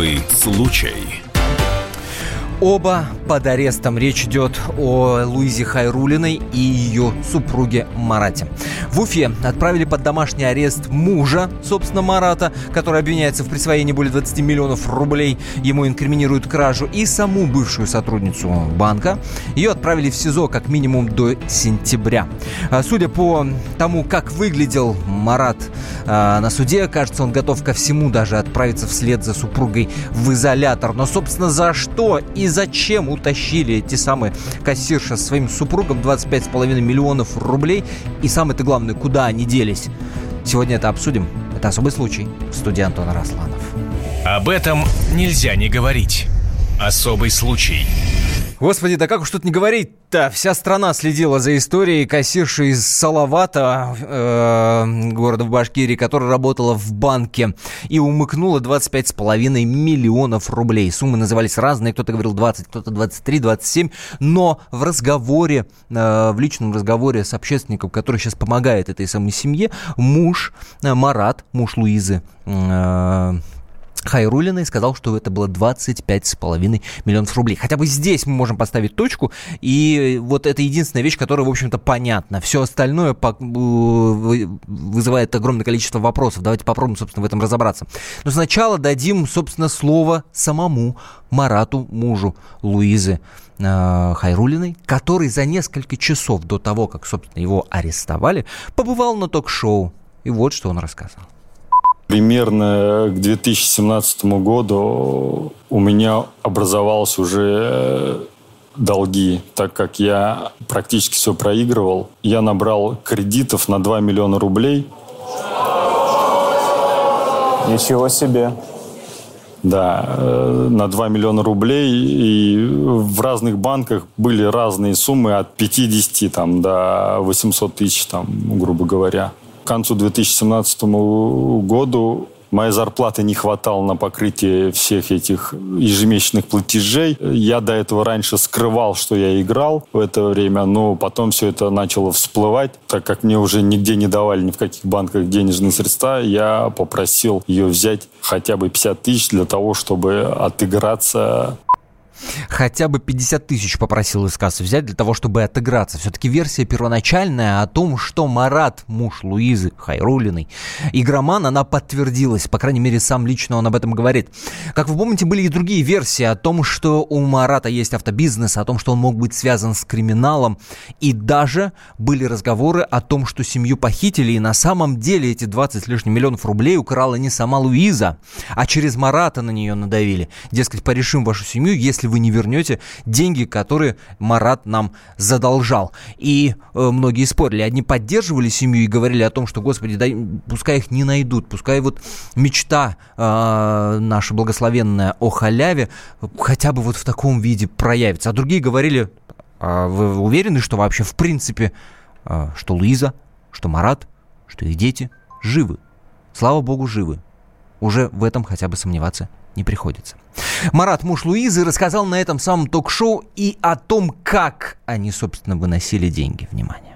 Особый случай. Оба под арестом. Речь идет о Луизе Хайрулиной и ее супруге Марате. В Уфе отправили под домашний арест мужа, собственно, Марата, который обвиняется в присвоении более 20 миллионов рублей. Ему инкриминируют кражу. И саму бывшую сотрудницу банка. Ее отправили в СИЗО как минимум до сентября. А, судя по тому, как выглядел Марат а, на суде, кажется, он готов ко всему, даже отправиться вслед за супругой в изолятор. Но, собственно, за что и зачем утащили эти самые кассирши со своим супругом 25,5 миллионов рублей? И самое-то главное, куда они делись? Сегодня это обсудим. Это особый случай. В студии Антон Росланов. Об этом нельзя не говорить. Особый случай. Господи, да как уж тут не говорить-то? Вся страна следила за историей кассирши из Салавата, э, города в Башкирии, которая работала в банке и умыкнула 25,5 миллионов рублей. Суммы назывались разные, кто-то говорил 20, кто-то 23, 27, но в разговоре, э, в личном разговоре с общественником, который сейчас помогает этой самой семье, муж э, Марат, муж Луизы, э, Хайрулиной сказал, что это было 25,5 миллионов рублей. Хотя бы здесь мы можем поставить точку, и вот это единственная вещь, которая, в общем-то, понятна. Все остальное вызывает огромное количество вопросов. Давайте попробуем, собственно, в этом разобраться. Но сначала дадим, собственно, слово самому Марату, мужу Луизы э, Хайрулиной, который за несколько часов до того, как, собственно, его арестовали, побывал на ток-шоу. И вот что он рассказал. Примерно к 2017 году у меня образовались уже долги, так как я практически все проигрывал. Я набрал кредитов на 2 миллиона рублей. Ничего себе. Да, э, на 2 миллиона рублей. И в разных банках были разные суммы от 50 там, до 800 тысяч, там, грубо говоря концу 2017 году моей зарплаты не хватало на покрытие всех этих ежемесячных платежей. Я до этого раньше скрывал, что я играл в это время, но потом все это начало всплывать. Так как мне уже нигде не давали ни в каких банках денежные средства, я попросил ее взять хотя бы 50 тысяч для того, чтобы отыграться хотя бы 50 тысяч попросил из кассы взять для того, чтобы отыграться. Все-таки версия первоначальная о том, что Марат, муж Луизы Хайрулиной, игроман, она подтвердилась. По крайней мере, сам лично он об этом говорит. Как вы помните, были и другие версии о том, что у Марата есть автобизнес, о том, что он мог быть связан с криминалом. И даже были разговоры о том, что семью похитили, и на самом деле эти 20 с лишним миллионов рублей украла не сама Луиза, а через Марата на нее надавили. Дескать, порешим вашу семью, если вы не вернете деньги, которые Марат нам задолжал. И э, многие спорили. Одни поддерживали семью и говорили о том, что, господи, дай, пускай их не найдут, пускай вот мечта э, наша благословенная о халяве хотя бы вот в таком виде проявится. А другие говорили, а вы уверены, что вообще в принципе, э, что Луиза, что Марат, что их дети живы? Слава богу, живы. Уже в этом хотя бы сомневаться не приходится. Марат, муж Луизы, рассказал на этом самом ток-шоу и о том, как они, собственно, выносили деньги. Внимание.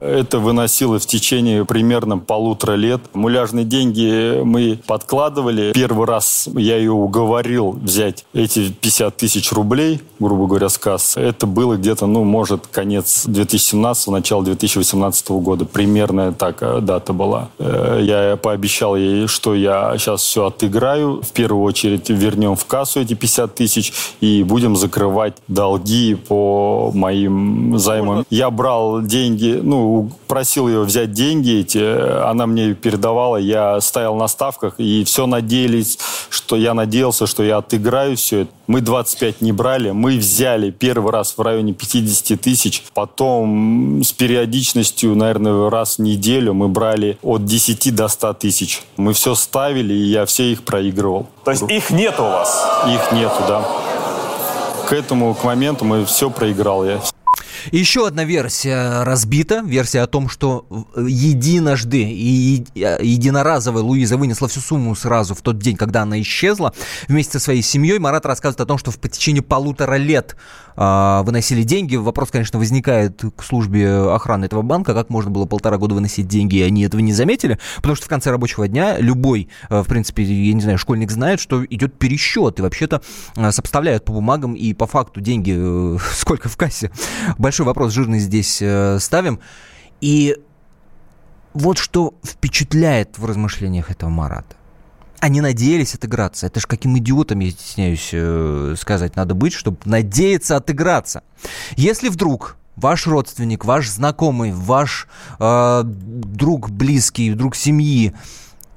Это выносило в течение примерно полутора лет. Муляжные деньги мы подкладывали. Первый раз я ее уговорил взять эти 50 тысяч рублей, грубо говоря, с кассы. Это было где-то, ну, может, конец 2017 начало 2018 года. Примерная так э, дата была. Э, я пообещал ей, что я сейчас все отыграю. В первую очередь вернем в кассу эти 50 тысяч и будем закрывать долги по моим займам. Я брал деньги, ну, просил ее взять деньги эти, она мне передавала, я стоял на ставках, и все надеялись, что я надеялся, что я отыграю все это. Мы 25 не брали, мы взяли первый раз в районе 50 тысяч, потом с периодичностью, наверное, раз в неделю мы брали от 10 до 100 тысяч. Мы все ставили, и я все их проигрывал. То есть их нет у вас? Их нету, да. К этому, к моменту мы все проиграл я. Еще одна версия разбита. Версия о том, что единожды и единоразовая Луиза вынесла всю сумму сразу в тот день, когда она исчезла. Вместе со своей семьей Марат рассказывает о том, что в течение полутора лет э, выносили деньги. Вопрос, конечно, возникает к службе охраны этого банка. Как можно было полтора года выносить деньги, и они этого не заметили? Потому что в конце рабочего дня любой, э, в принципе, я не знаю, школьник знает, что идет пересчет. И вообще-то э, сопоставляют по бумагам и по факту деньги, э, сколько в кассе. Большой вопрос жирный здесь ставим. И вот что впечатляет в размышлениях этого Марата. Они надеялись отыграться. Это ж каким идиотом, я стесняюсь э, сказать, надо быть, чтобы надеяться отыграться. Если вдруг ваш родственник, ваш знакомый, ваш э, друг близкий, друг семьи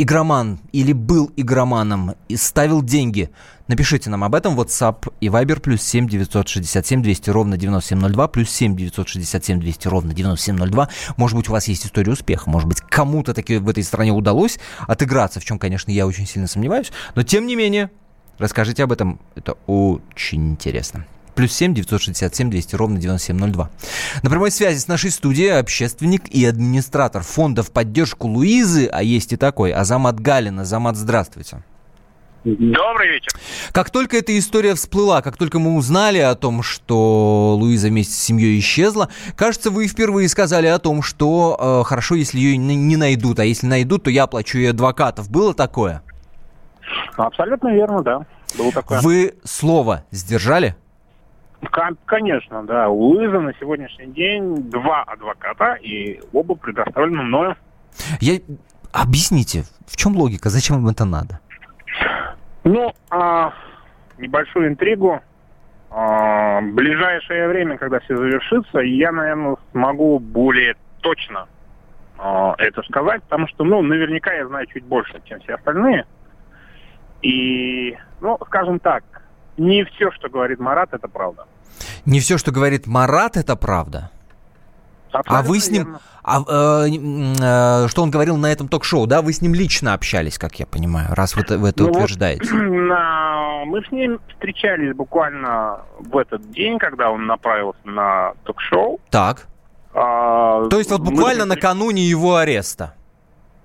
игроман или был игроманом и ставил деньги, напишите нам об этом. WhatsApp и Viber плюс 7 967 200 ровно 9702 плюс 7 967 200 ровно 9702. Может быть, у вас есть история успеха. Может быть, кому-то таки в этой стране удалось отыграться, в чем, конечно, я очень сильно сомневаюсь. Но, тем не менее, расскажите об этом. Это очень интересно. Плюс 7 967 200 ровно 9702. На прямой связи с нашей студией общественник и администратор фонда в поддержку Луизы, а есть и такой, Азамат Галин. Азамат, здравствуйте. Добрый вечер. Как только эта история всплыла, как только мы узнали о том, что Луиза вместе с семьей исчезла, кажется, вы впервые сказали о том, что э, хорошо, если ее не найдут, а если найдут, то я оплачу ей адвокатов. Было такое? Абсолютно верно, да. Было такое. Вы слово сдержали? Конечно, да. У Луизы на сегодняшний день два адвоката, и оба предоставлены мною. Я... Объясните, в чем логика, зачем вам это надо? Ну, а, небольшую интригу. А, в ближайшее время, когда все завершится, я, наверное, смогу более точно а, это сказать, потому что, ну, наверняка я знаю чуть больше, чем все остальные. И, ну, скажем так, не все, что говорит Марат, это правда. Не все, что говорит Марат, это правда? Абсолютно а вы с ним, а, э, э, что он говорил на этом ток-шоу, да? Вы с ним лично общались, как я понимаю, раз вы, вы это ну утверждаете. Вот, на, мы с ним встречались буквально в этот день, когда он направился на ток-шоу. Так. А, То есть вот буквально мы... накануне его ареста.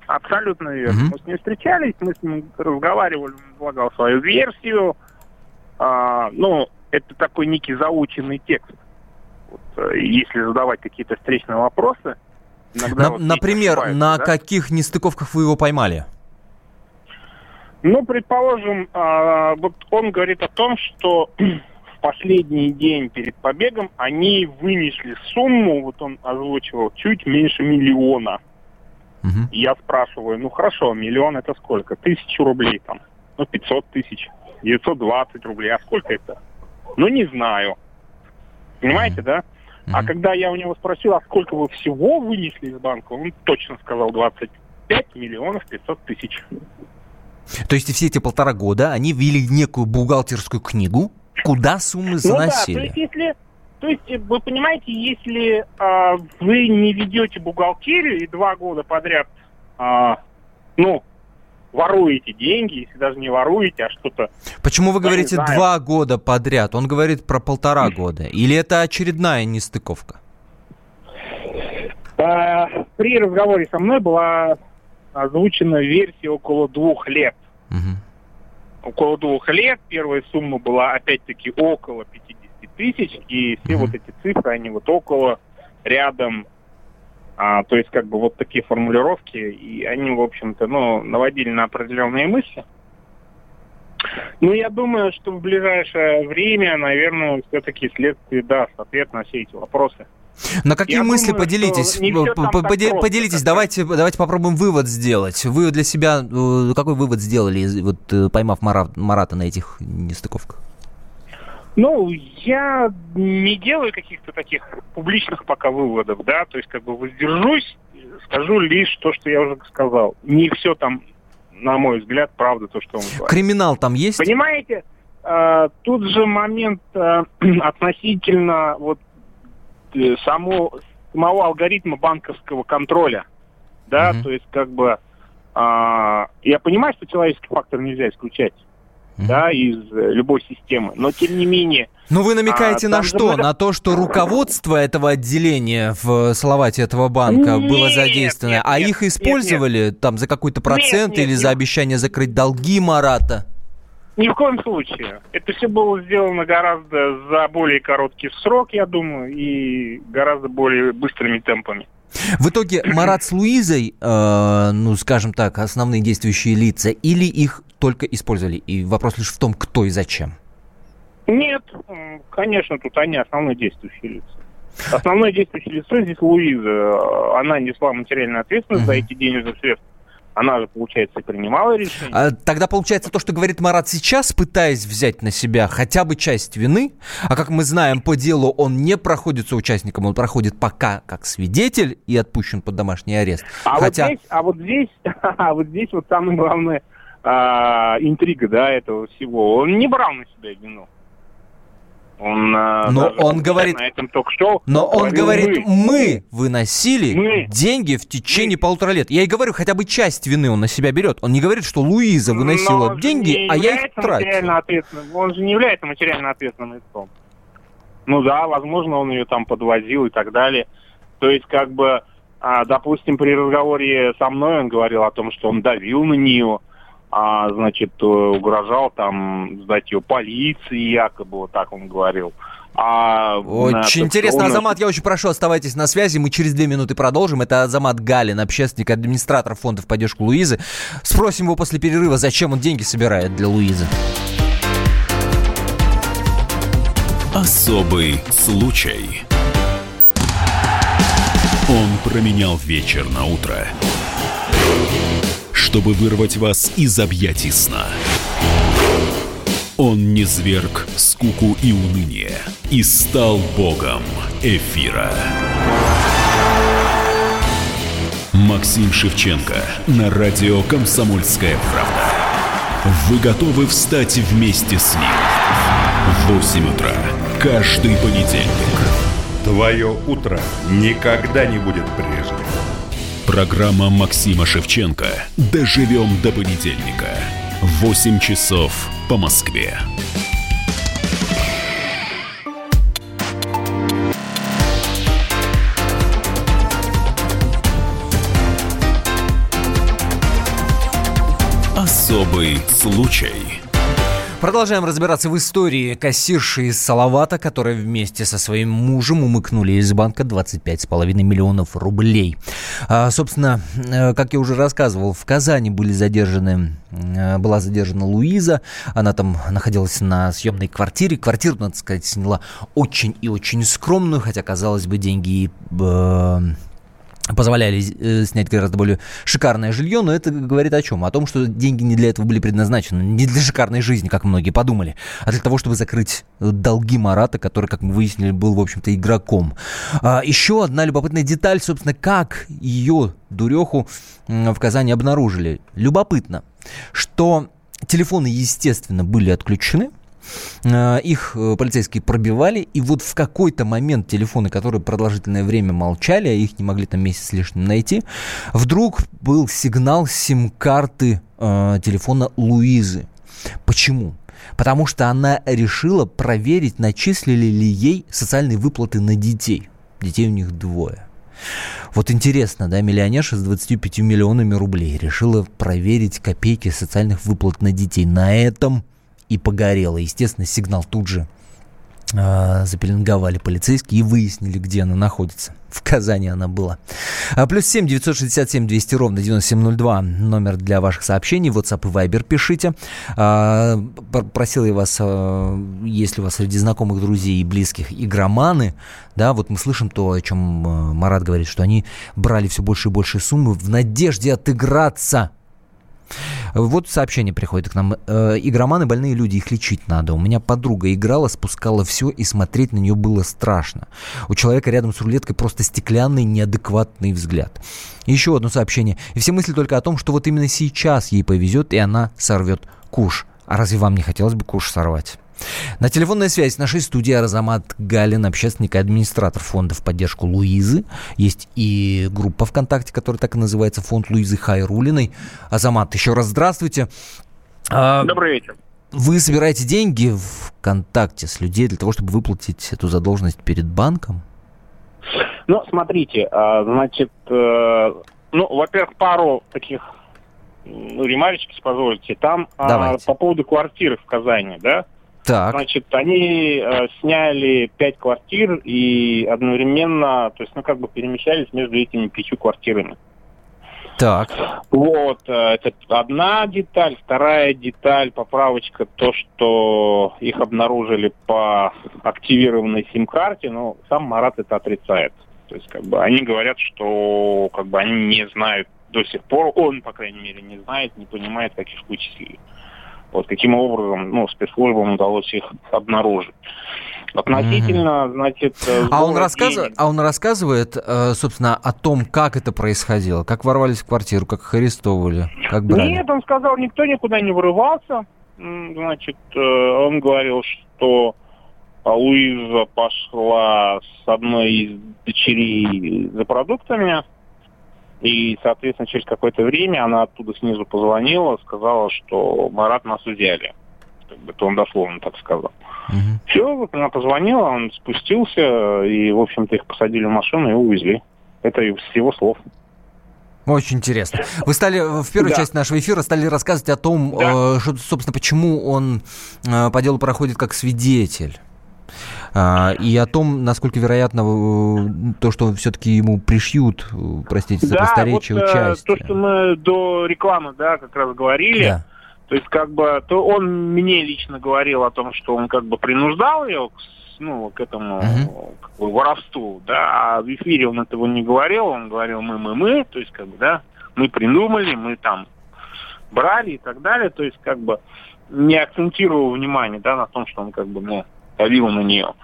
Абсолютно верно. Угу. Мы с ним встречались, мы с ним разговаривали, он излагал свою версию. А, ну, это такой некий заученный текст. Вот, э, если задавать какие-то встречные вопросы, на, вот например, на да? каких нестыковках вы его поймали? Ну, предположим, а, вот он говорит о том, что в последний день перед побегом они вынесли сумму, вот он озвучивал, чуть меньше миллиона. Угу. Я спрашиваю, ну хорошо, миллион это сколько? Тысячу рублей там, ну 500 тысяч. 920 рублей. А сколько это? Ну, не знаю. Понимаете, да? А когда я у него спросил, а сколько вы всего вынесли из банка, он точно сказал 25 миллионов 500 тысяч. То есть все эти полтора года они ввели некую бухгалтерскую книгу, куда суммы заносили? Ну да, то есть если... То есть, вы понимаете, если э, вы не ведете бухгалтерию и два года подряд, э, ну, воруете деньги, если даже не воруете, а что-то... Почему вы говорите два года подряд? Он говорит про полтора года. Или это очередная нестыковка? А, при разговоре со мной была озвучена версия около двух лет. Угу. Около двух лет. Первая сумма была, опять-таки, около 50 тысяч. И все угу. вот эти цифры, они вот около, рядом, а, то есть, как бы, вот такие формулировки, и они, в общем-то, ну, наводили на определенные мысли. Ну, я думаю, что в ближайшее время, наверное, все-таки следствие даст ответ на все эти вопросы. На какие я мысли думаю, поделитесь? Поди- поделитесь, давайте, давайте попробуем вывод сделать. Вы для себя э, какой вывод сделали, вот э, поймав Марата на этих нестыковках? Ну, я не делаю каких-то таких публичных пока выводов, да, то есть как бы воздержусь, скажу лишь то, что я уже сказал. Не все там, на мой взгляд, правда то, что он говорит. Криминал там есть? Понимаете, э, тут же момент э, относительно вот э, само, самого алгоритма банковского контроля, да, угу. то есть как бы э, я понимаю, что человеческий фактор нельзя исключать, да, из э, любой системы. Но тем не менее, ну, вы намекаете А, на же что? много- На то, что руководство этого отделения в Салавате этого банка Нет, было задействовано, нет, а нет, их нет, использовали там за какой-то процент нет, или нет. за обещание закрыть долги Марата? ни в коем случае. Это все было сделано гораздо за более короткий срок, я думаю, и гораздо более быстрыми темпами. В итоге Марат с Луизой, э, ну, скажем так, основные действующие лица, или их только использовали? И вопрос лишь в том, кто и зачем. Нет, конечно, тут они основные действующие лица. Основное действующее лицо здесь Луиза. Она несла материальную ответственность за эти денежные средства. Она же, получается, принимала решение. А Тогда получается то, что говорит Марат сейчас, пытаясь взять на себя хотя бы часть вины, а как мы знаем по делу, он не проходит соучастником, он проходит пока как свидетель и отпущен под домашний арест. А Хотя... вот здесь, а вот здесь, а вот здесь вот самая главная а, интрига, да, этого всего. Он не брал на себя вину. Он, а, Но он говорит- на этом ток-шоу Но он говорит, «Мы». мы выносили Мы. деньги в течение полутора лет. Я и говорю, хотя бы часть вины он на себя берет. Он не говорит, что Луиза Но выносила же деньги, а я их тратил. Он же не является материально ответственным лицом. Ну да, возможно, он ее там подвозил и так далее. То есть, как бы, а, допустим, при разговоре со мной он говорил о том, что он давил на нее, а, значит, э, угрожал там сдать ее полиции, якобы, вот так он говорил. А, на Очень интересно. ток-шоу Азамат, я очень прошу, оставайтесь на связи. Мы через две минуты продолжим. Это Азамат Галин, общественник, администратор фонда в поддержку Луизы. Спросим его после перерыва, зачем он деньги собирает для Луизы. Особый случай. Он променял вечер на утро, чтобы вырвать вас из объятий сна. Он не зверг скуку и уныние и стал богом эфира. Максим Шевченко на радио «Комсомольская правда». Вы готовы встать вместе с ним? В 8 утра каждый понедельник. Твое утро никогда не будет прежним. Программа Максима Шевченко «Доживем до понедельника». 8 часов по Москве. Особый случай. Продолжаем разбираться в истории кассирши из Салавата, которая вместе со своим мужем умыкнули из банка 25,5 миллионов рублей. А, собственно, э, как я уже рассказывал, в Казани были задержаны, э, была задержана Луиза. Она там находилась на съемной квартире. Квартиру, надо сказать, сняла очень и очень скромную, хотя, казалось бы, деньги э, позволяли э, снять гораздо более шикарное жилье, но это говорит о чем? О том, что деньги не для этого были предназначены, не для шикарной жизни, как многие подумали, а для того, чтобы закрыть э, долги Марата, который, как мы выяснили, был, в общем-то, игроком. А, еще одна любопытная деталь, собственно, как ее дуреху в Казани обнаружили. Любопытно, что телефоны, естественно, были отключены, Их э, полицейские пробивали, и вот в какой-то момент телефоны, которые продолжительное время молчали, а их не могли там месяц лишним найти, вдруг был сигнал сим-карты э, телефона Луизы. Почему? Потому что она решила проверить, начислили ли ей социальные выплаты на детей. Детей у них двое. Вот интересно, да, миллионерша с 25 миллионами рублей решила проверить копейки социальных выплат на детей. На этом и погорела. Естественно, сигнал тут же э, запеленговали полицейские и выяснили, где она находится. В Казани она была. А, плюс 7 967 200 ровно 9702 номер для ваших сообщений. WhatsApp и Viber пишите. А, пр- просил я вас, а, если у вас среди знакомых, друзей и близких игроманы, да, вот мы слышим то, о чем а, Марат говорит, что они брали все больше и больше суммы в надежде отыграться вот сообщение приходит к нам. Э, Игроманы больные люди, их лечить надо. У меня подруга играла, спускала все, и смотреть на нее было страшно. У человека рядом с рулеткой просто стеклянный, неадекватный взгляд. Еще одно сообщение. И все мысли только о том, что вот именно сейчас ей повезет, и она сорвет куш. А разве вам не хотелось бы куш сорвать? На телефонной связи с нашей студией Арзамат Галин, общественник и администратор фонда в поддержку Луизы. Есть и группа ВКонтакте, которая так и называется, фонд Луизы Хайрулиной. Азамат, еще раз здравствуйте. А, Добрый вечер. вы собираете деньги в контакте с людей для того, чтобы выплатить эту задолженность перед банком? Ну, смотрите, а, значит, э, ну, во-первых, пару таких ну, ремарочек, если позволите. Там а, Давайте. по поводу квартиры в Казани, да? Так, Значит, они э, сняли пять квартир и одновременно, то есть, ну, как бы перемещались между этими пятью квартирами. так. Вот, э, это одна деталь. Вторая деталь, поправочка, то, что их обнаружили по активированной сим-карте, но сам Марат это отрицает. То есть, как бы, они говорят, что, как бы, они не знают до сих пор, он, по крайней мере, не знает, не понимает, как их вычислили. Вот каким образом, ну, спецслужбам удалось их обнаружить. Относительно, значит... э, А он, сбора рассказывает, а он рассказывает, собственно, о том, как это происходило, как ворвались в квартиру, как их арестовывали, как брали. Нет, он сказал, никто никуда не вырывался. Значит, э, он говорил, что а, Луиза пошла с одной из дочерей за продуктами. И, соответственно, через какое-то время она оттуда снизу позвонила, сказала, что Марат нас взяли. Как бы, то он дословно так сказал. Мгм. Все, вот она позвонила, он спустился, и, в общем-то, их посадили в машину и увезли. Это с его слов. Очень интересно. Вы стали э, в первой Да. части нашего эфира стали рассказывать о том, Да. э, что, собственно, почему он э, по делу проходит как свидетель. А, и о том, насколько вероятно э, то, что все-таки ему пришьют, э, простите за просторечие, вот, э, участие. то, что мы до рекламы, да, как раз говорили. Да. То есть, как бы, то он мне лично говорил о том, что он как бы принуждал ее к, ну, к этому Мгм. как бы, воровству, да, а в эфире он этого не говорил, он говорил мы, мы, мы, то есть, как бы, да, мы придумали, мы там брали и так далее, то есть, как бы, не акцентировал внимание, да, на том, что он, как бы, ну, давил на нее.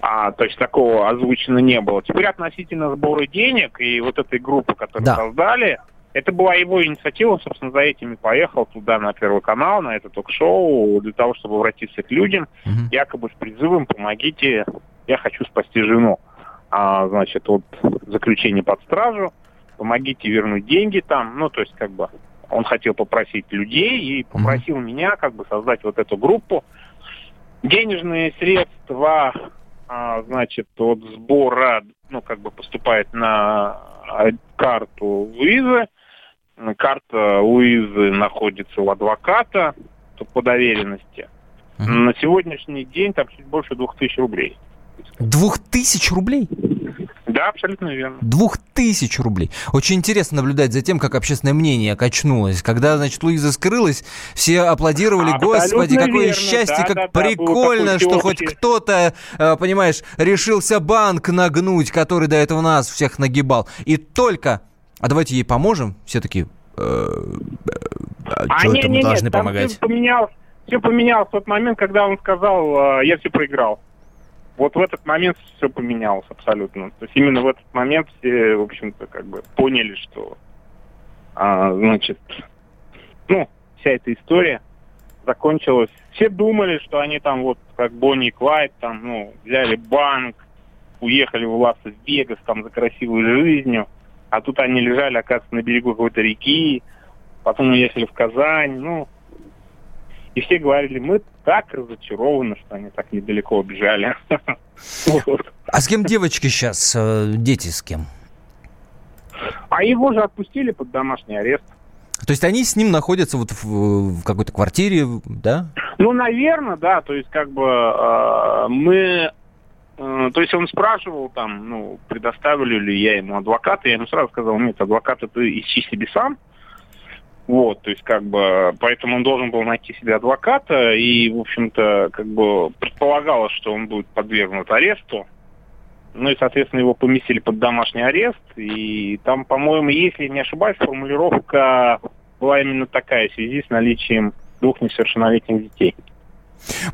А, то есть такого озвучено не было. Теперь относительно сбора денег и вот этой группы, которую Да. создали, это была его инициатива, он, собственно, за этим и поехал туда на Первый канал, на это ток-шоу, для того, чтобы обратиться к людям, Мгм. якобы с призывом «помогите, я хочу спасти жену». А, значит, вот заключение под стражу, помогите вернуть деньги там, ну, то есть, как бы, он хотел попросить людей и попросил меня, как бы, создать вот эту группу. Денежные средства, а, значит, от сбора, ну, как бы, поступает на карту Луизы. Карта Луизы находится у адвоката по доверенности. Мгм. На сегодняшний день там чуть больше двух тысяч рублей. Двух тысяч рублей? Да, абсолютно верно. Двух тысяч рублей. Очень интересно наблюдать за тем, как общественное мнение качнулось. Когда, значит, Луиза скрылась, все аплодировали, Абсолютно господи, какое верно. счастье, Да, как да, прикольно, что хоть кто-то, э, понимаешь, решился банк нагнуть, который до этого нас всех нагибал. И только, а давайте ей поможем, все таки А, что это мы должны помогать? Все поменялось, в тот момент, когда он сказал, э, я все проиграл. Вот в этот момент все поменялось абсолютно. То есть именно в этот момент все, в общем-то, как бы поняли, что, а, значит, ну, вся эта история закончилась. Все думали, что они там вот, как Бонни и Клайд, там, ну, взяли банк, уехали в Лас-Вегас там за красивой жизнью, а тут они лежали, оказывается, на берегу какой-то реки, потом уехали в Казань, ну, и все говорили, мы так разочарованы, что они так недалеко убежали. А с кем девочки сейчас? э, Дети с кем? А его же отпустили под домашний арест. То есть они с ним находятся вот в, в какой-то квартире, да? Ну, наверное, да, то есть как бы э, мы... э, то есть он спрашивал там, ну, предоставили ли я ему адвоката, я ему сразу сказал, нет, адвоката ты ищи себе сам. Вот, то есть как бы, поэтому он должен был найти себе адвоката, и, в общем-то, как бы предполагалось, что он будет подвергнут аресту. Ну и, соответственно, его поместили под домашний арест, и там, по-моему, если не ошибаюсь, формулировка была именно такая в связи с наличием двух несовершеннолетних детей.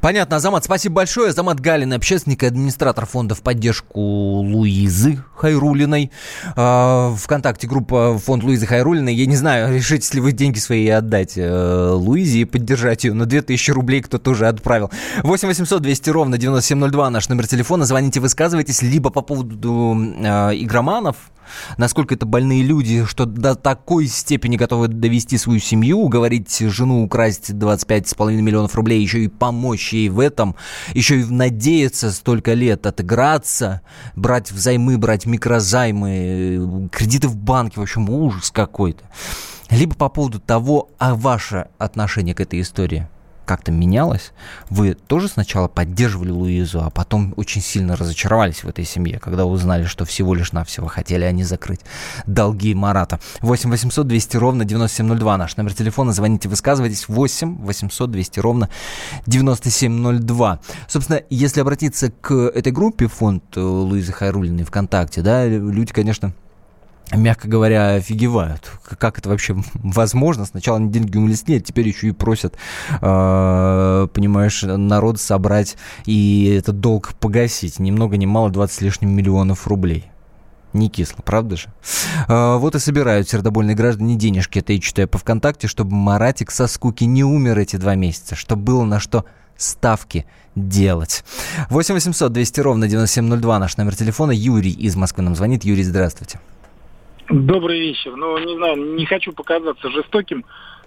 Понятно, Азамат, спасибо большое. Азамат Галин, общественник и администратор фонда в поддержку Луизы Хайрулиной. Э, Вконтакте группа фонд Луизы Хайрулиной. Я не знаю, решитесь ли вы деньги свои отдать э, Луизе и поддержать ее. Но 2000 рублей кто-то уже отправил. 8 800 200 ровно 9702 наш номер телефона. Звоните, высказывайтесь. Либо по поводу э, игроманов, насколько это больные люди, что до такой степени готовы довести свою семью, уговорить жену украсть 25,5 миллионов рублей, еще и помочь ей в этом, еще и надеяться столько лет отыграться, брать взаймы, брать микрозаймы, кредиты в банке, в общем, ужас какой-то. Либо по поводу того, а ваше отношение к этой истории – как-то менялось? Вы тоже сначала поддерживали Луизу, а потом очень сильно разочаровались в этой семье, когда узнали, что всего лишь навсего хотели они закрыть долги Марата. 8 800 200 ровно 9702 наш номер телефона. Звоните, высказывайтесь. 8 800 200 ровно 9702. Собственно, если обратиться к этой группе, фонд Луизы Хайрулиной ВКонтакте, да, люди, конечно, мягко говоря, офигевают. Как это вообще возможно? Сначала они деньги умлестнее, теперь еще и просят, э, понимаешь, народ собрать и этот долг погасить. Ни много ни мало 20 с лишним миллионов рублей. Не кисло, правда же? Э, вот и собирают сердобольные граждане денежки, это я читаю по ВКонтакте, чтобы Маратик со скуки не умер эти два месяца, чтобы было на что ставки делать. 8 800 200 ровно 9702 наш номер телефона. Юрий из Москвы нам звонит. Юрий, здравствуйте. Добрый вечер. Ну, не знаю, не хочу показаться жестоким,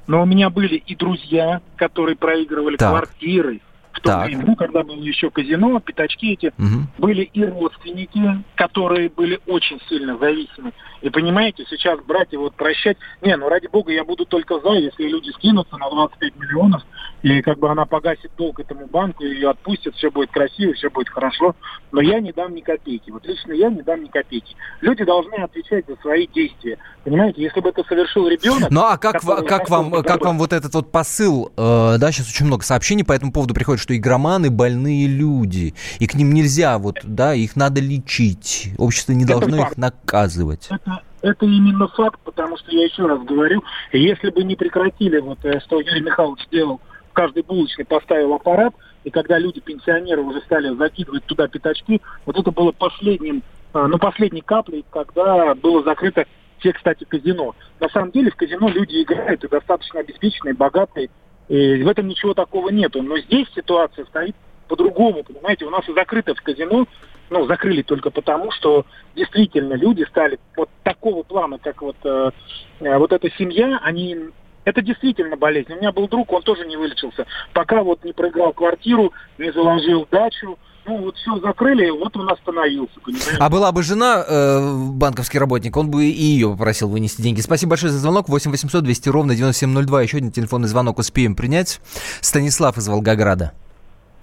но у меня были и друзья, которые проигрывали так. квартиры в то так. время, ну, когда было еще казино, пятачки эти, угу. были и родственники, которые были очень сильно зависимы. И понимаете, сейчас брать и вот прощать, не, ну ради бога, я буду только за, если люди скинутся на 25 миллионов, и как бы она погасит долг этому банку, ее отпустят, все будет красиво, все будет хорошо, но я не дам ни копейки. Вот лично я не дам ни копейки. Люди должны отвечать за свои действия. Понимаете, если бы это совершил ребенок... Ну а как, как, вам, как вам вот этот вот посыл, э, да, сейчас очень много сообщений по этому поводу приходит, что игроманы больные люди, и к ним нельзя, вот, да, их надо лечить, общество не должно их наказывать. Это, это именно факт, потому что я еще раз говорю, если бы не прекратили вот, э, что Юрий Михайлович сделал, в каждой булочной поставил аппарат, и когда люди, пенсионеры, уже стали закидывать туда пятачки, вот это было последним, э, ну, последней каплей, когда было закрыто те, кстати, казино. На самом деле в казино люди играют и достаточно обеспеченные, богатые, и в этом ничего такого нету. Но здесь ситуация стоит по-другому, понимаете, у нас и закрыто в казино, ну, закрыли только потому, что действительно люди стали вот такого плана, как вот, э, э, вот эта семья, они это действительно болезнь. У меня был друг, он тоже не вылечился. Пока вот не проиграл квартиру, не заложил дачу, ну вот все закрыли, вот он остановился. Понимаете? А была бы жена, э, банковский работник, он бы и ее попросил вынести деньги. Спасибо большое за звонок. 8 800 200 ровно 9702. Еще один телефонный звонок успеем принять. Станислав из Волгограда.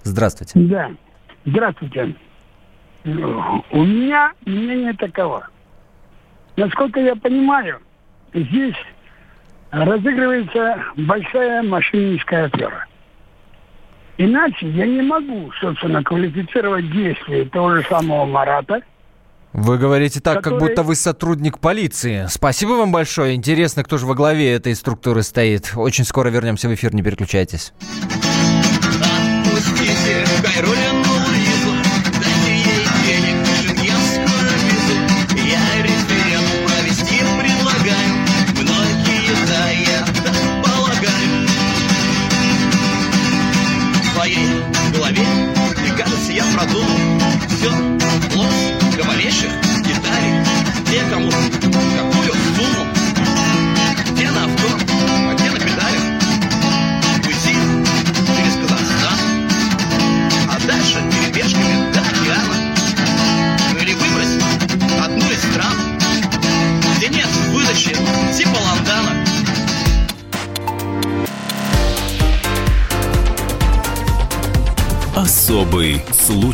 Здравствуйте. Да, здравствуйте. У меня мнение таково. Насколько я понимаю, здесь разыгрывается большая мошенническая афера. Иначе я не могу, собственно, квалифицировать действия того же самого Марата. Вы говорите так, который... как будто вы сотрудник полиции. Спасибо вам большое. Интересно, кто же во главе этой структуры стоит. Очень скоро вернемся в эфир, не переключайтесь. Отпустите Особый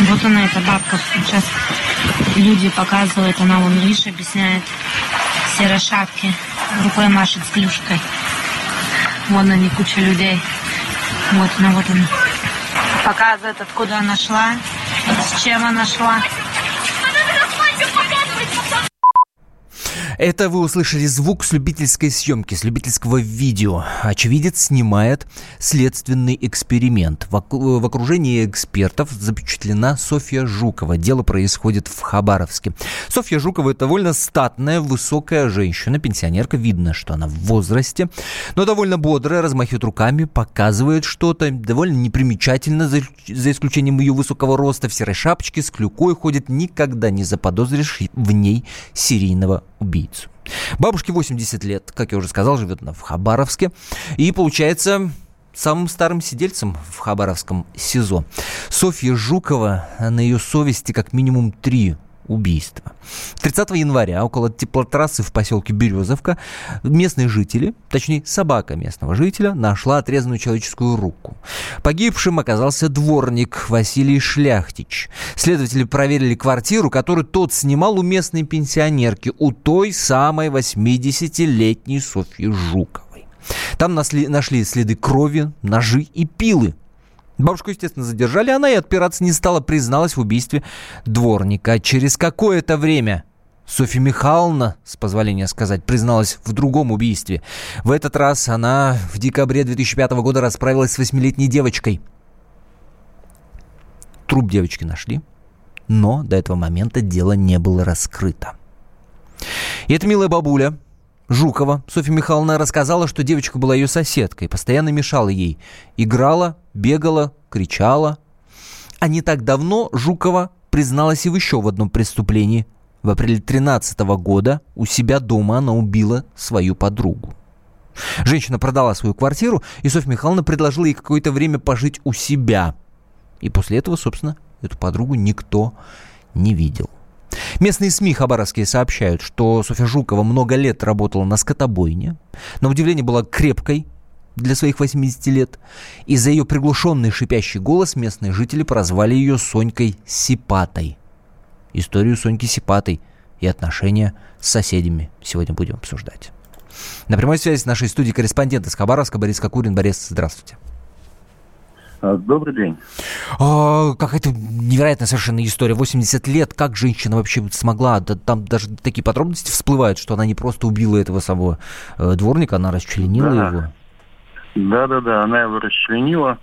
Вот она, эта бабка. Сейчас люди показывают, она вон, видишь, объясняет. Серой шапки. Рукой машет с клюшкой. Вон они, куча людей. Вот она, вот она. Показывает, откуда она шла, с чем она шла. Это вы услышали звук с любительской съемки, с любительского видео. Очевидец снимает следственный эксперимент. В, окружении экспертов запечатлена Софья Жукова. Дело происходит в Хабаровске. Софья Жукова довольно статная, высокая женщина, пенсионерка. Видно, что она в возрасте, но довольно бодрая, размахивает руками, показывает что-то. Довольно непримечательно, за, за исключением ее высокого роста. В серой шапочке с клюкой ходит. Никогда не заподозришь в ней серийного убийцу. Бабушке 80 лет, как я уже сказал, живет она в Хабаровске. И получается самым старым сидельцем в Хабаровском СИЗО. Софья Жукова, на ее совести как минимум три убийства. 30 января около теплотрассы в поселке Березовка местные жители, точнее собака местного жителя, нашла отрезанную человеческую руку. Погибшим оказался дворник Василий Шляхтич. Следователи проверили квартиру, которую тот снимал у местной пенсионерки, у той самой 80-летней Софьи Жуковой. Там нашли следы крови, ножи и пилы. Бабушку, естественно, задержали, она и отпираться не стала, призналась в убийстве дворника. Через какое-то время Софья Михайловна, с позволения сказать, призналась в другом убийстве. В этот раз она в декабре 2005 года расправилась с восьмилетней девочкой. Труп девочки нашли, но до этого момента дело не было раскрыто. И эта милая бабуля, Жукова, Софья Михайловна рассказала, что девочка была ее соседкой, постоянно мешала ей. Играла, бегала, кричала. А не так давно Жукова призналась и в еще в одном преступлении. В апреле 13 года у себя дома она убила свою подругу. Женщина продала свою квартиру, и Софья Михайловна предложила ей какое-то время пожить у себя. И после этого, собственно, эту подругу никто не видел. Местные СМИ хабаровские сообщают, что Софья Жукова много лет работала на скотобойне. На удивление была крепкой для своих 80 лет. И за ее приглушенный шипящий голос местные жители прозвали ее Сонькой Сипатой. Историю Соньки Сипатой и отношения с соседями сегодня будем обсуждать. На прямой связи с нашей студией корреспондент из Хабаровска Борис Кокурин. Борис, здравствуйте. А, добрый день. А, какая-то невероятная совершенно история. 80 лет, как женщина вообще смогла, да, там даже такие подробности всплывают, что она не просто убила этого самого э, дворника, она расчленила да. его. Да-да-да, она его расчленила.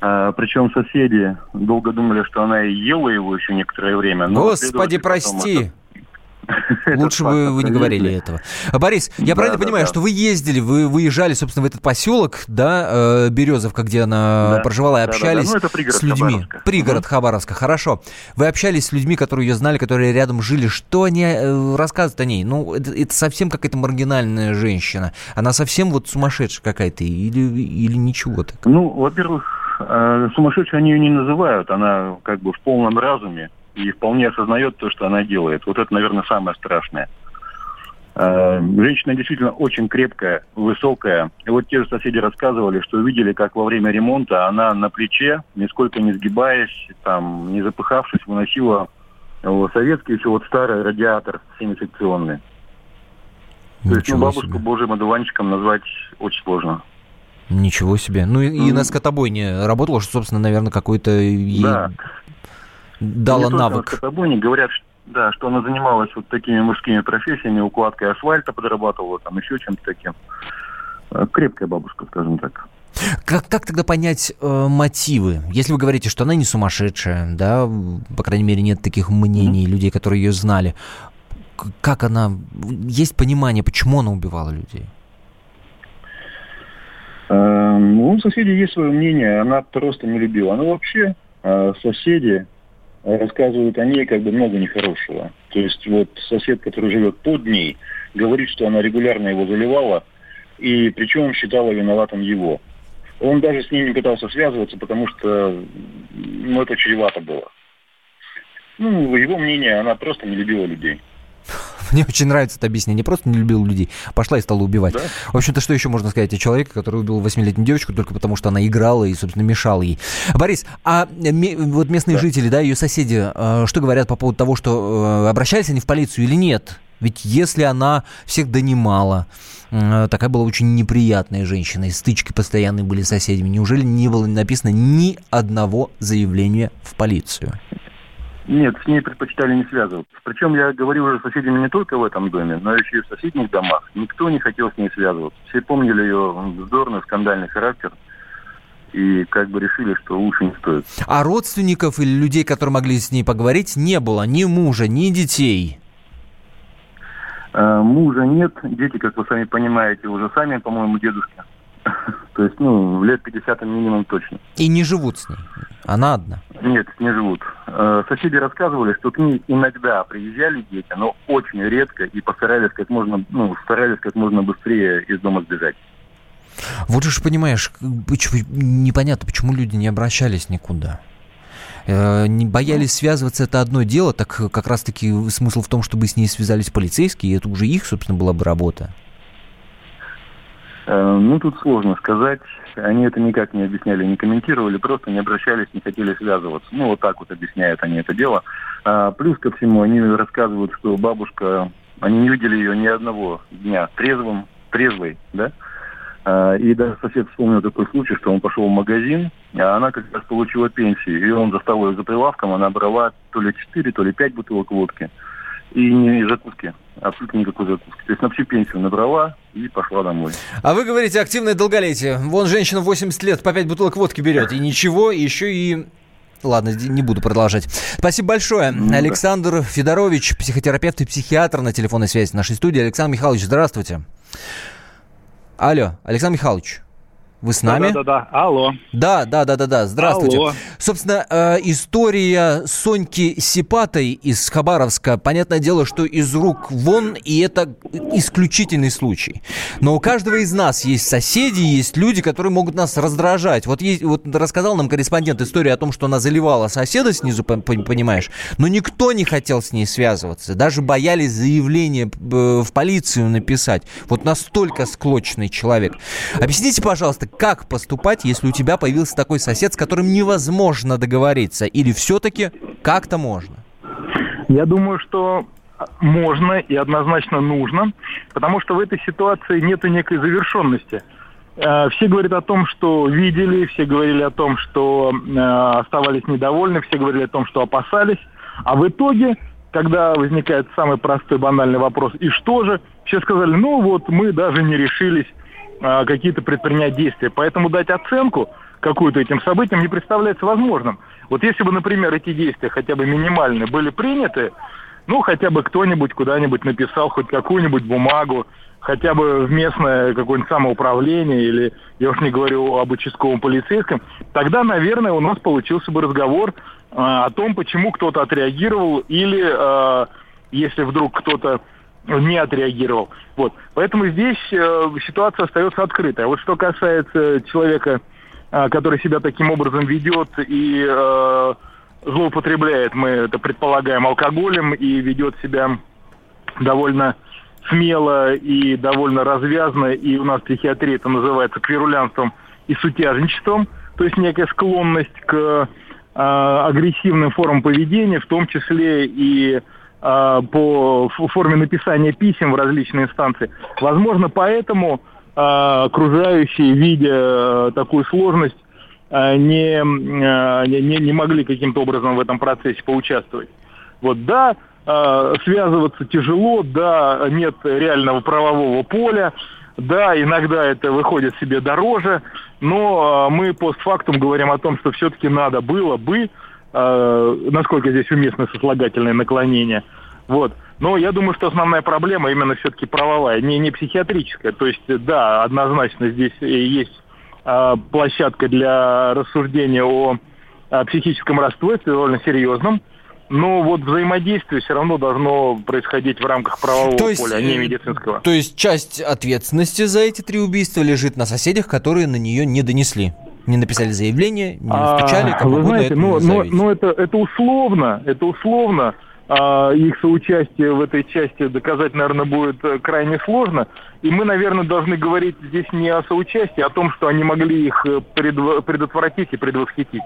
А, причем соседи долго думали, что она и ела его еще некоторое время. Господи, прости! Лучше бы вы не говорили этого. А, Борис, я правильно понимаю, что вы ездили, вы выезжали, собственно, в этот поселок, да, э, Березовка, где она проживала, и общались ну, с людьми. Пригород Хабаровска, хорошо. Вы общались с людьми, которые ее знали, которые рядом жили. Что они э, рассказывают о ней? Ну, это, совсем какая-то маргинальная женщина. Она совсем вот сумасшедшая какая-то или, или ничего так? Ну, во-первых, э, сумасшедшей они ее не называют. Она как бы в полном разуме и вполне осознает то, что она делает. Вот это, наверное, самое страшное. Э, женщина действительно очень крепкая, высокая. И вот те же соседи рассказывали, что увидели, как во время ремонта она на плече, нисколько не сгибаясь, там, не запыхавшись, выносила советский еще вот старый радиатор семисекционный. То есть, ну, бабушку себе. божьим одуванчиком назвать очень сложно. Ничего себе. Ну и, mm. и на скотобойне работала, что, собственно, наверное, какой-то... Да дала навык. Не говорят, да, что она занималась вот такими мужскими профессиями, укладкой асфальта подрабатывала, там еще чем-то таким. Э, крепкая бабушка, скажем так. Как, как тогда понять э, мотивы? Если вы говорите, что она не сумасшедшая, да, по крайней мере, нет таких мнений mm-hmm. людей, которые ее знали. Как она... Есть понимание, почему она убивала людей? Э, ну, у соседей есть свое мнение, она просто не любила. Она вообще, э, соседи, рассказывают о ней как бы много нехорошего. То есть вот сосед, который живет под ней, говорит, что она регулярно его заливала, и причем считала виноватым его. Он даже с ней не пытался связываться, потому что ну, это чревато было. Ну, его мнение, она просто не любила людей. Мне очень нравится это объяснение. Не просто не любил людей, пошла и стала убивать. Да? В общем-то, что еще можно сказать о человеке, который убил восьмилетнюю девочку только потому, что она играла и, собственно, мешала ей. Борис, а вот местные да. жители, да, ее соседи, э, что говорят по поводу того, что э, обращались они в полицию или нет? Ведь если она всех донимала, э, такая была очень неприятная женщина, и стычки постоянные были с соседями, неужели не было написано ни одного заявления в полицию? Нет, с ней предпочитали не связываться. Причем я говорил уже с соседями не только в этом доме, но еще и в соседних домах. Никто не хотел с ней связываться. Все помнили ее вздорный, скандальный характер и как бы решили, что лучше не стоит. А родственников или людей, которые могли с ней поговорить, не было ни мужа, ни детей? Э, мужа нет, дети, как вы сами понимаете, уже сами, по-моему, дедушки. То есть, ну, лет 50 минимум точно. И не живут с ней? Она одна? Нет, не живут. Э, соседи рассказывали, что к ней иногда приезжали дети, но очень редко и постарались как можно, ну, старались как можно быстрее из дома сбежать. Вот же понимаешь, непонятно, почему люди не обращались никуда. Э, не боялись связываться, это одно дело, так как раз-таки смысл в том, чтобы с ней связались полицейские, и это уже их, собственно, была бы работа. Э, ну, тут сложно сказать. Они это никак не объясняли, не комментировали, просто не обращались, не хотели связываться. Ну, вот так вот объясняют они это дело. А, плюс ко всему, они рассказывают, что бабушка, они не видели ее ни одного дня трезвым, трезвой, да? А, и даже сосед вспомнил такой случай, что он пошел в магазин, а она как раз получила пенсию, и он застал ее за прилавком, она брала то ли 4, то ли 5 бутылок водки и не закуски. Абсолютно никакой закуски. То есть на всю пенсию набрала и пошла домой. А вы говорите активное долголетие. Вон женщина 80 лет по 5 бутылок водки берет. И ничего, еще и Ладно, не буду продолжать. Спасибо большое. Ну, Александр да. Федорович, психотерапевт и психиатр на телефонной связи нашей студии. Александр Михайлович, здравствуйте. Алло, Александр Михайлович. Вы с нами? Да, да, да. Алло. Да, да, да, да, да. Здравствуйте. Алло. Собственно, э, история Соньки Сипатой из Хабаровска, понятное дело, что из рук вон, и это исключительный случай. Но у каждого из нас есть соседи, есть люди, которые могут нас раздражать. Вот, есть, вот рассказал нам корреспондент историю о том, что она заливала соседа снизу, понимаешь, но никто не хотел с ней связываться. Даже боялись заявление э, в полицию написать. Вот настолько склочный человек. Объясните, пожалуйста, как поступать, если у тебя появился такой сосед, с которым невозможно договориться? Или все-таки как-то можно? Я думаю, что можно и однозначно нужно, потому что в этой ситуации нет некой завершенности. Э, все говорят о том, что видели, все говорили о том, что э, оставались недовольны, все говорили о том, что опасались. А в итоге, когда возникает самый простой банальный вопрос, и что же, все сказали, ну вот мы даже не решились а, какие-то предпринять действия. Поэтому дать оценку какую-то этим событиям не представляется возможным. Вот если бы, например, эти действия хотя бы минимальные были приняты, ну, хотя бы кто-нибудь куда-нибудь написал хоть какую-нибудь бумагу, хотя бы в местное какое-нибудь самоуправление, или я уж не говорю об участковом полицейском, тогда, наверное, у нас получился бы разговор э, о том, почему кто-то отреагировал, или э, если вдруг кто-то не отреагировал. Вот. Поэтому здесь э, ситуация остается открытой. А вот что касается человека, э, который себя таким образом ведет и э, злоупотребляет, мы это предполагаем, алкоголем и ведет себя довольно смело и довольно развязно, и у нас в психиатрии это называется квирулянством и сутяжничеством, то есть некая склонность к э, агрессивным формам поведения, в том числе и по форме написания писем в различные инстанции. Возможно, поэтому э, окружающие, видя э, такую сложность, э, не, не, не могли каким-то образом в этом процессе поучаствовать. Вот, да, связываться тяжело, да, нет реального правового поля, да, иногда это выходит себе дороже, но мы постфактум говорим о том, что все-таки надо было бы насколько здесь уместно сослагательное наклонение. Вот. Но я думаю, что основная проблема именно все-таки правовая, не, не психиатрическая. То есть, да, однозначно здесь есть э, площадка для рассуждения о, о психическом расстройстве, довольно серьезном. Но вот взаимодействие все равно должно происходить в рамках правового то есть, поля, а не э, медицинского. То есть часть ответственности за эти три убийства лежит на соседях, которые на нее не донесли? Не написали заявление, не стучали, а, Вы знаете, ну, ну, ну это, это условно, это условно, а, их соучастие в этой части доказать, наверное, будет э, крайне сложно. И мы, наверное, должны говорить здесь не о соучастии, а о том, что они могли их э, предотвратить и предвосхитить.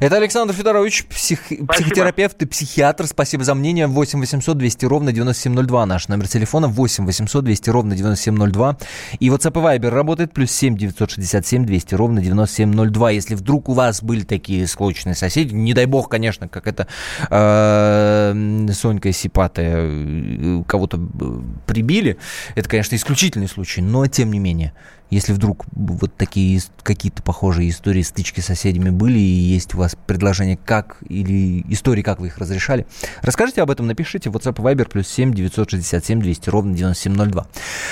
Это Александр Федорович, псих... психотерапевт и психиатр. Спасибо за мнение. 8 800 200 ровно 9702 наш номер телефона. 8 800 200 ровно 9702. И WhatsApp и Viber работает. Плюс 7 967 200 ровно 9702. Если вдруг у вас были такие склочные соседи, не дай бог, конечно, как это э, Сонька Сипатая э, кого-то э, прибили. Это, конечно, исключительный случай, но тем не менее если вдруг вот такие какие-то похожие истории, стычки с соседями были, и есть у вас предложение, как, или истории, как вы их разрешали, расскажите об этом, напишите в WhatsApp Viber плюс 7 967 200 ровно 9702.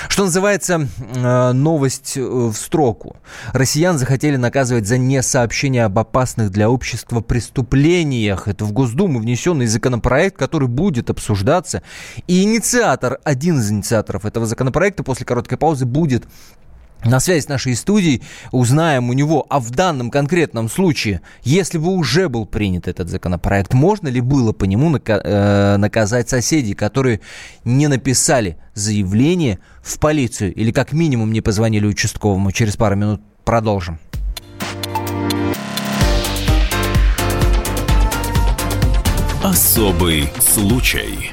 Что называется, э, новость э, в строку. Россиян захотели наказывать за несообщение об опасных для общества преступлениях. Это в Госдуму внесенный законопроект, который будет обсуждаться. И инициатор, один из инициаторов этого законопроекта после короткой паузы будет на связь с нашей студией, узнаем у него, а в данном конкретном случае, если бы уже был принят этот законопроект, можно ли было по нему э, наказать соседей, которые не написали заявление в полицию или как минимум не позвонили участковому. Через пару минут продолжим. Особый случай.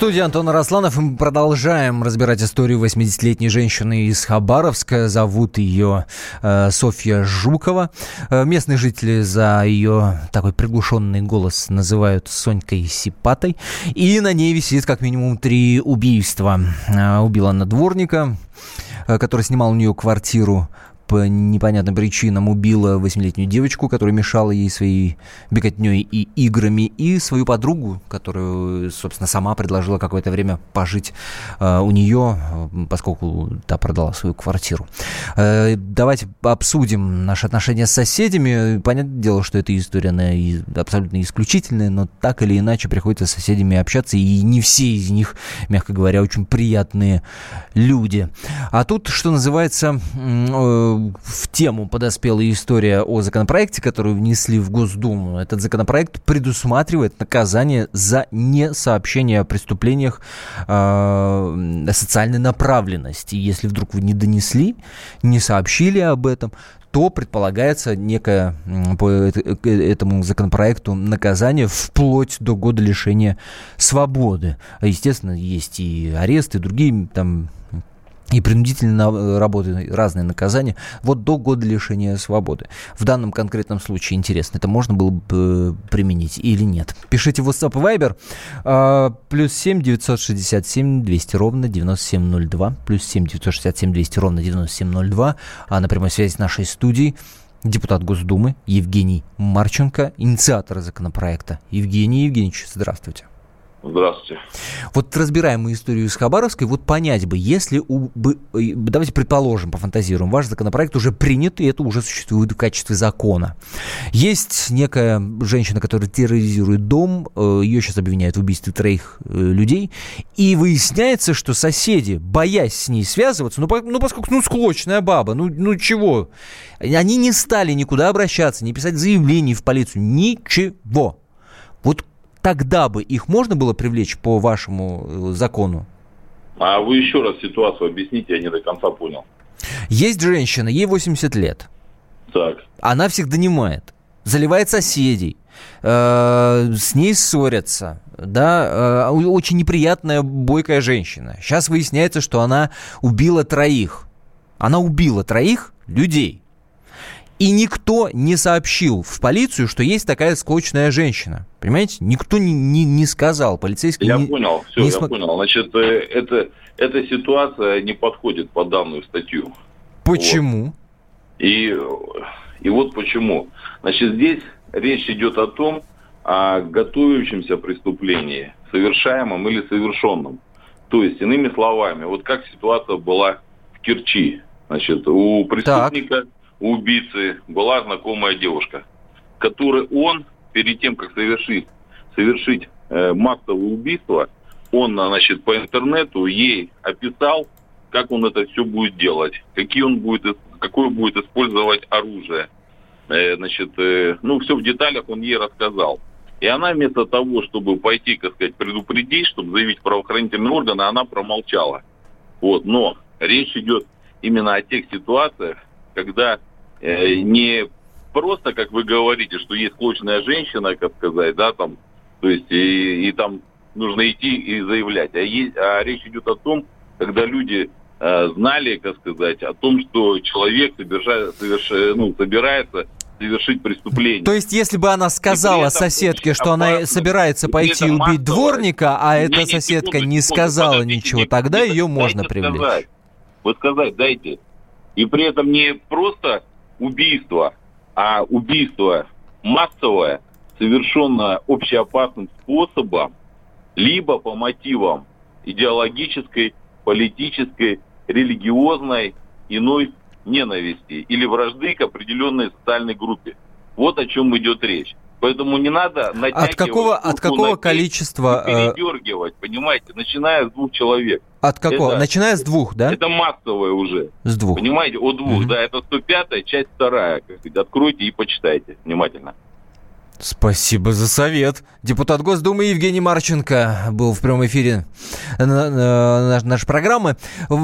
студии Антон Арасланов. Мы продолжаем разбирать историю 80-летней женщины из Хабаровска. Зовут ее э, Софья Жукова. Э, местные жители за ее такой приглушенный голос называют Сонькой Сипатой. И на ней висит как минимум три убийства. Э, убила она дворника, э, который снимал у нее квартиру по непонятным причинам убила восьмилетнюю девочку, которая мешала ей своей беготней и играми, и свою подругу, которую, собственно, сама предложила какое-то время пожить э, у нее, поскольку та продала свою квартиру. Э, давайте обсудим наши отношения с соседями. Понятное дело, что эта история она абсолютно исключительная, но так или иначе приходится с соседями общаться, и не все из них, мягко говоря, очень приятные люди. А тут, что называется, э, в тему подоспела история о законопроекте, который внесли в Госдуму. Этот законопроект предусматривает наказание за несообщение о преступлениях э, социальной направленности. Если вдруг вы не донесли, не сообщили об этом, то предполагается некое по этому законопроекту наказание вплоть до года лишения свободы. Естественно, есть и аресты, и другие там и принудительно э, работы, разные наказания, вот до года лишения свободы. В данном конкретном случае интересно, это можно было бы э, применить или нет. Пишите в WhatsApp Viber, э, плюс 7 967 200 ровно 9702, плюс 7 967 200 ровно 9702, а на прямой связи с нашей студией депутат Госдумы Евгений Марченко, инициатор законопроекта. Евгений Евгеньевич, здравствуйте. Здравствуйте. Вот разбираем мы историю из Хабаровской, вот понять бы, если, у, бы, э, давайте предположим, пофантазируем, ваш законопроект уже принят, и это уже существует в качестве закона. Есть некая женщина, которая терроризирует дом, э, ее сейчас обвиняют в убийстве троих э, людей, и выясняется, что соседи, боясь с ней связываться, ну, по, ну поскольку, ну, склочная баба, ну, ну чего, они не стали никуда обращаться, не писать заявлений в полицию, ничего. Вот тогда бы их можно было привлечь по вашему э, закону? А вы еще раз ситуацию объясните, я не до конца понял. Есть женщина, ей 80 лет. Так. Она всех донимает, заливает соседей, э, с ней ссорятся, да, э, очень неприятная, бойкая женщина. Сейчас выясняется, что она убила троих. Она убила троих людей. И никто не сообщил в полицию, что есть такая склочная женщина. Понимаете? Никто не, не, не сказал. Полицейский Я не, понял, все, не я смо- понял. Значит, э, это, эта ситуация не подходит под данную статью. Почему? И, и вот почему. Значит, здесь речь идет о том, о готовящемся преступлении, совершаемом или совершенном. То есть, иными словами, вот как ситуация была в Керчи. Значит, у преступника, убийцы была знакомая девушка, которой он, перед тем, как совершить, совершить э, массовое убийство, он, значит, по интернету ей описал, как он это все будет делать, какие он будет, какое будет использовать оружие. Э, значит, э, ну, все в деталях он ей рассказал. И она вместо того, чтобы пойти, как сказать, предупредить, чтобы заявить правоохранительные органы, она промолчала. Вот, но речь идет именно о тех ситуациях, когда не просто, как вы говорите, что есть склочная женщина, как сказать, да, там, то есть и, и там нужно идти и заявлять. А, есть, а речь идет о том, когда люди э, знали, как сказать, о том, что человек совершает, соверш- ну, собирается совершить преступление. То есть, если бы она сказала этом соседке, что она опасно, собирается и при пойти убить массовое- дворника, а Не, эта не, соседка секунду, не сказала ничего, тогда ее можно привлечь. Сказать. Вот сказать дайте. И при этом не просто убийство, а убийство массовое, совершенное общеопасным способом, либо по мотивам идеологической, политической, религиозной, иной ненависти или вражды к определенной социальной группе. Вот о чем идет речь. Поэтому не надо натягивать От какого, от какого на кисть количества... э, передергивать, понимаете, начиная с двух человек. от какого? Это- Начиная с двух, да? Это массовое уже. С двух. Понимаете, от двух, Мгм. да, это 105 часть вторая. Откройте и почитайте внимательно. Спасибо за совет. Депутат Госдумы Евгений Марченко был в прямом эфире на- на- наш- нашей программы.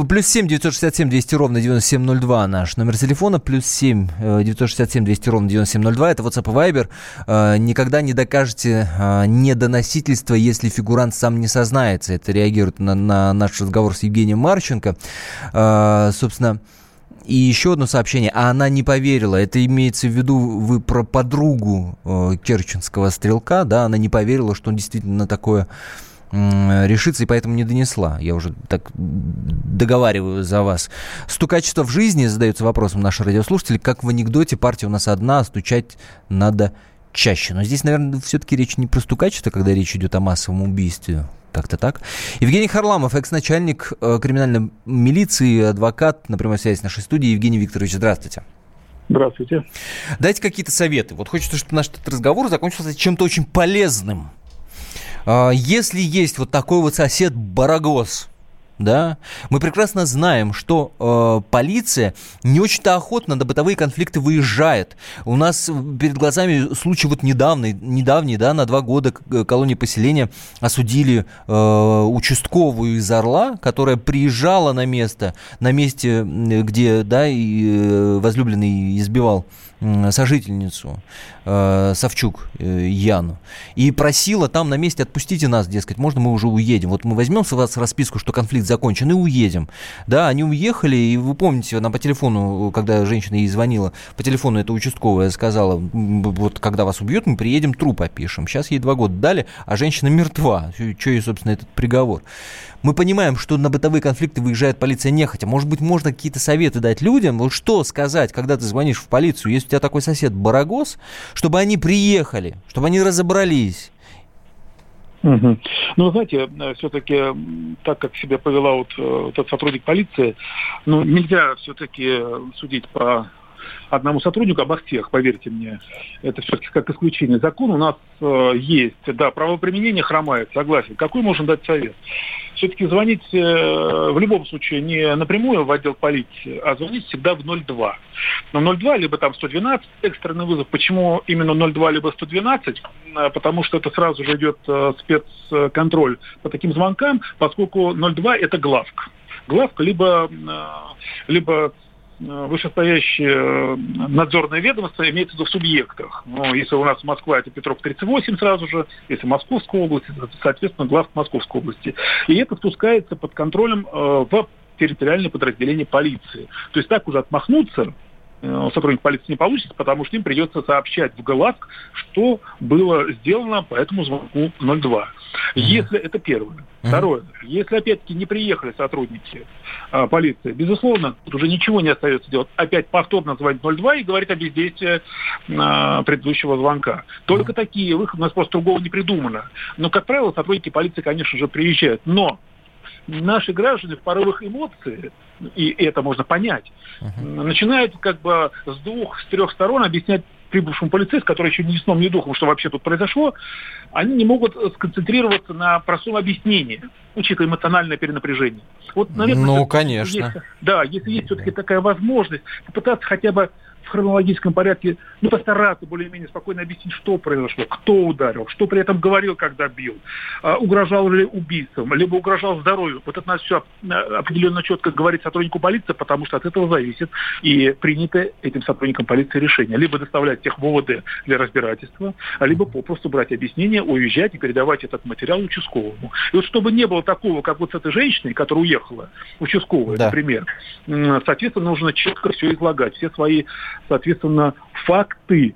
Плюс семь девятьсот шестьдесят семь двести ровно девяносто семь ноль два наш номер телефона. Плюс семь э, девятьсот шестьдесят семь двести ровно девяносто семь ноль два. Это WhatsApp и Viber. Э, Никогда не докажете э, недоносительство, если фигурант сам не сознается. Это реагирует на, на наш разговор с Евгением Марченко. Э, Собственно, и еще одно сообщение, а она не поверила. Это имеется в виду вы про подругу э, керченского стрелка, да, она не поверила, что он действительно такое решится, и поэтому не донесла. Я уже так договариваю за вас. Стукачество в жизни, задается вопросом наши радиослушатели, как в анекдоте партия у нас одна, а стучать надо чаще. Но здесь, наверное, все-таки речь не про стукачество, когда речь идет о массовом убийстве. Как-то так. Евгений Харламов, экс-начальник э, криминальной милиции, адвокат на прямой связи с нашей студией. Евгений Викторович, здравствуйте. Здравствуйте. Дайте какие-то советы. Вот хочется, чтобы наш этот разговор закончился чем-то очень полезным. А, Если есть вот такой вот сосед Барагос, да, мы прекрасно знаем, что э, полиция не очень-то охотно на бытовые конфликты выезжает. У нас перед глазами случай вот недавний, недавний, да, на два года э, колонии поселения осудили э, участковую из Орла, которая приезжала на место, на месте, где, да, и э, возлюбленный избивал сожительницу э, Савчук э, Яну и просила там на месте отпустите нас, дескать, можно мы уже уедем. Вот мы возьмем с вас расписку, что конфликт закончен и уедем. Да, они уехали, и вы помните, она по телефону, когда женщина ей звонила, по телефону эта участковая сказала, «М, вот когда вас убьют, мы приедем, труп опишем. Сейчас ей два года дали, а женщина мертва. Что ей, собственно, этот приговор? Мы понимаем, что на бытовые конфликты выезжает полиция нехотя. Может быть, можно какие-то советы дать людям? Вот что сказать, когда ты звонишь в полицию, если у тебя такой сосед Барагос, чтобы они приехали, чтобы они разобрались. Мгм. Ну, знаете, все-таки, так как себя повела вот э, этот сотрудник полиции, ну, нельзя все-таки судить по одному сотруднику обо всех, поверьте мне. Это все-таки как исключение. Закон у нас э, есть, да, правоприменение хромает, согласен. Какой можно дать совет? Все-таки звонить э, в любом случае не напрямую в отдел полиции, а звонить всегда в 02. Но 02, либо там 112, экстренный вызов. Почему именно 02, либо 112? Э, Потому что это сразу же идет э, спецконтроль по таким звонкам, поскольку 02 это главк. Главка либо, э, либо вышестоящее э, надзорное ведомство имеется в в субъектах. Ну, если у нас Москва, это Петров 38 сразу же, если Московская область, это, соответственно, глав Московской области. И это спускается под контролем э, в территориальное подразделение полиции. То есть так уже отмахнуться э, сотрудник полиции не получится, потому что им придется сообщать в ГЛАСК, что было сделано по этому звонку 02. Если это первое. Второе. Если, опять-таки, не приехали сотрудники а, полиции, безусловно, тут уже ничего не остается делать. Опять повторно звонить 02 и говорить о бездействии а, предыдущего звонка. Только такие выходы, у нас просто другого не придумано. Но, как правило, сотрудники полиции, конечно же, приезжают. Но наши граждане в порывах эмоций, и это можно понять, начинают как бы с двух, с трех сторон объяснять прибывшему полицейскому, который еще ни сном, ни духом, что вообще тут произошло, они не могут сконцентрироваться на простом объяснении, учитывая эмоциональное перенапряжение. Вот, наверное, ну, конечно. Есть, да, если есть все-таки такая возможность, попытаться хотя бы в хронологическом порядке, ну, постараться более-менее спокойно объяснить, что произошло, кто ударил, что при этом говорил, когда бил, а, угрожал ли убийством, либо угрожал здоровью. Вот это надо все определенно четко говорить сотруднику полиции, потому что от этого зависит и принято этим сотрудникам полиции решение. Либо доставлять тех в ОВД для разбирательства, либо попросту брать объяснение, уезжать и передавать этот материал участковому. И вот чтобы не было такого, как вот с этой женщиной, которая уехала, участковая, да. например, соответственно, нужно четко все излагать, все свои соответственно, факты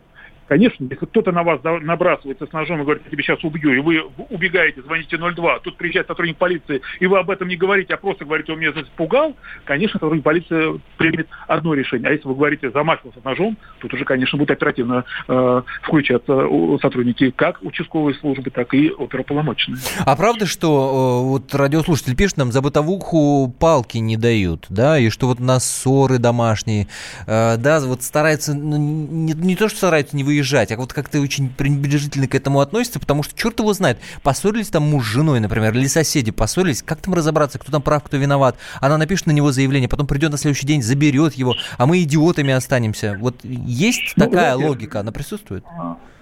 Конечно, если кто-то на вас набрасывается с ножом и говорит, я тебя сейчас убью, и вы убегаете, звоните 02, тут приезжает сотрудник полиции, и вы об этом не говорите, а просто говорите, он меня испугал, конечно, сотрудник полиции примет одно решение. А если вы говорите, замахивался ножом, тут уже, конечно, будет оперативно э, включаться сотрудники как участковой службы, так и оперуполномоченные. А правда, что э, вот радиослушатель пишет нам, за бытовуху палки не дают, да, и что вот у нас ссоры домашние, э, да, вот стараются, ну, не, не то, что стараются не выезжать, уезжать, а вот как-то очень пренебрежительно к этому относится, потому что черт его знает, поссорились там муж с женой, например, или соседи поссорились, как там разобраться, кто там прав, кто виноват. Она напишет на него заявление, потом придет на следующий день, заберет его, а мы идиотами останемся. Вот есть ну, такая логика, она присутствует?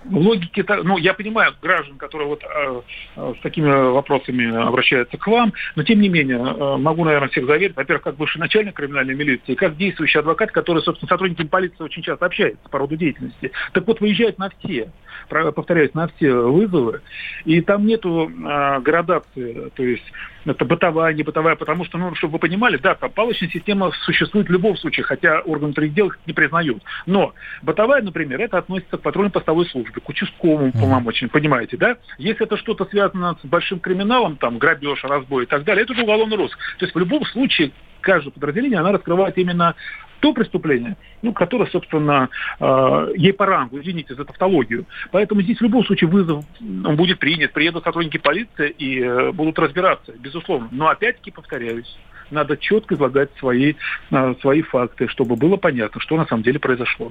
А, логики, ну, я понимаю граждан, которые вот э, э, с такими вопросами обращаются к вам, но тем не менее, э, могу, наверное, всех заверить, во-первых, как бывший начальник криминальной милиции, как действующий адвокат, который, собственно, сотрудниками полиции очень часто общается по роду деятельности. Так вот, выезжает на все, повторяюсь, на все вызовы, и там нету э, градации, то есть это бытовая, не бытовая, потому что, ну, чтобы вы понимали, да, там палочная система существует в любом случае, хотя органы внутренних дел не признают. Но бытовая, например, это относится к патрульно-постовой службе, к участковому полномочиям, понимаете, да? Если это что-то связано с большим криминалом, там, грабеж, разбой и так далее, это уже уголовный розыск. То есть в любом случае каждое подразделение, она раскрывает именно то преступление, ну, которое, собственно, э, ей по рангу, извините за тавтологию. Поэтому здесь в любом случае вызов будет принят, приедут сотрудники полиции и э, будут разбираться, безусловно. Но опять-таки повторяюсь, надо четко излагать свои, а, свои факты, чтобы было понятно, что на самом деле произошло.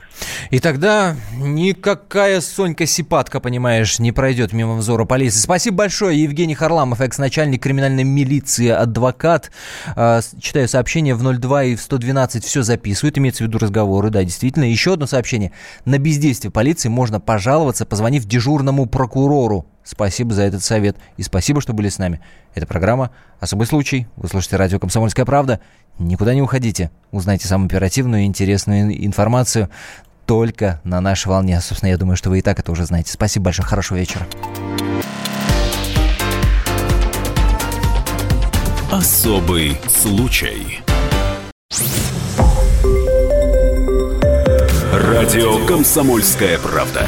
И тогда никакая Сонька Сипатка, понимаешь, не пройдет мимо взора полиции. Спасибо большое, Евгений Харламов, экс-начальник криминальной милиции, адвокат. А, читаю сообщение в 02 и в 112 все записывают, имеется в виду разговоры, да, действительно. Еще одно сообщение. На бездействие полиции можно пожаловаться, позвонив дежурному прокурору. Спасибо за этот совет. И спасибо, что были с нами. Это программа «Особый случай». Вы слушаете радио «Комсомольская правда». Никуда не уходите. Узнайте самую оперативную и интересную информацию только на нашей волне. Собственно, я думаю, что вы и так это уже знаете. Спасибо большое. Хорошего вечера. Особый случай. Радио «Комсомольская правда».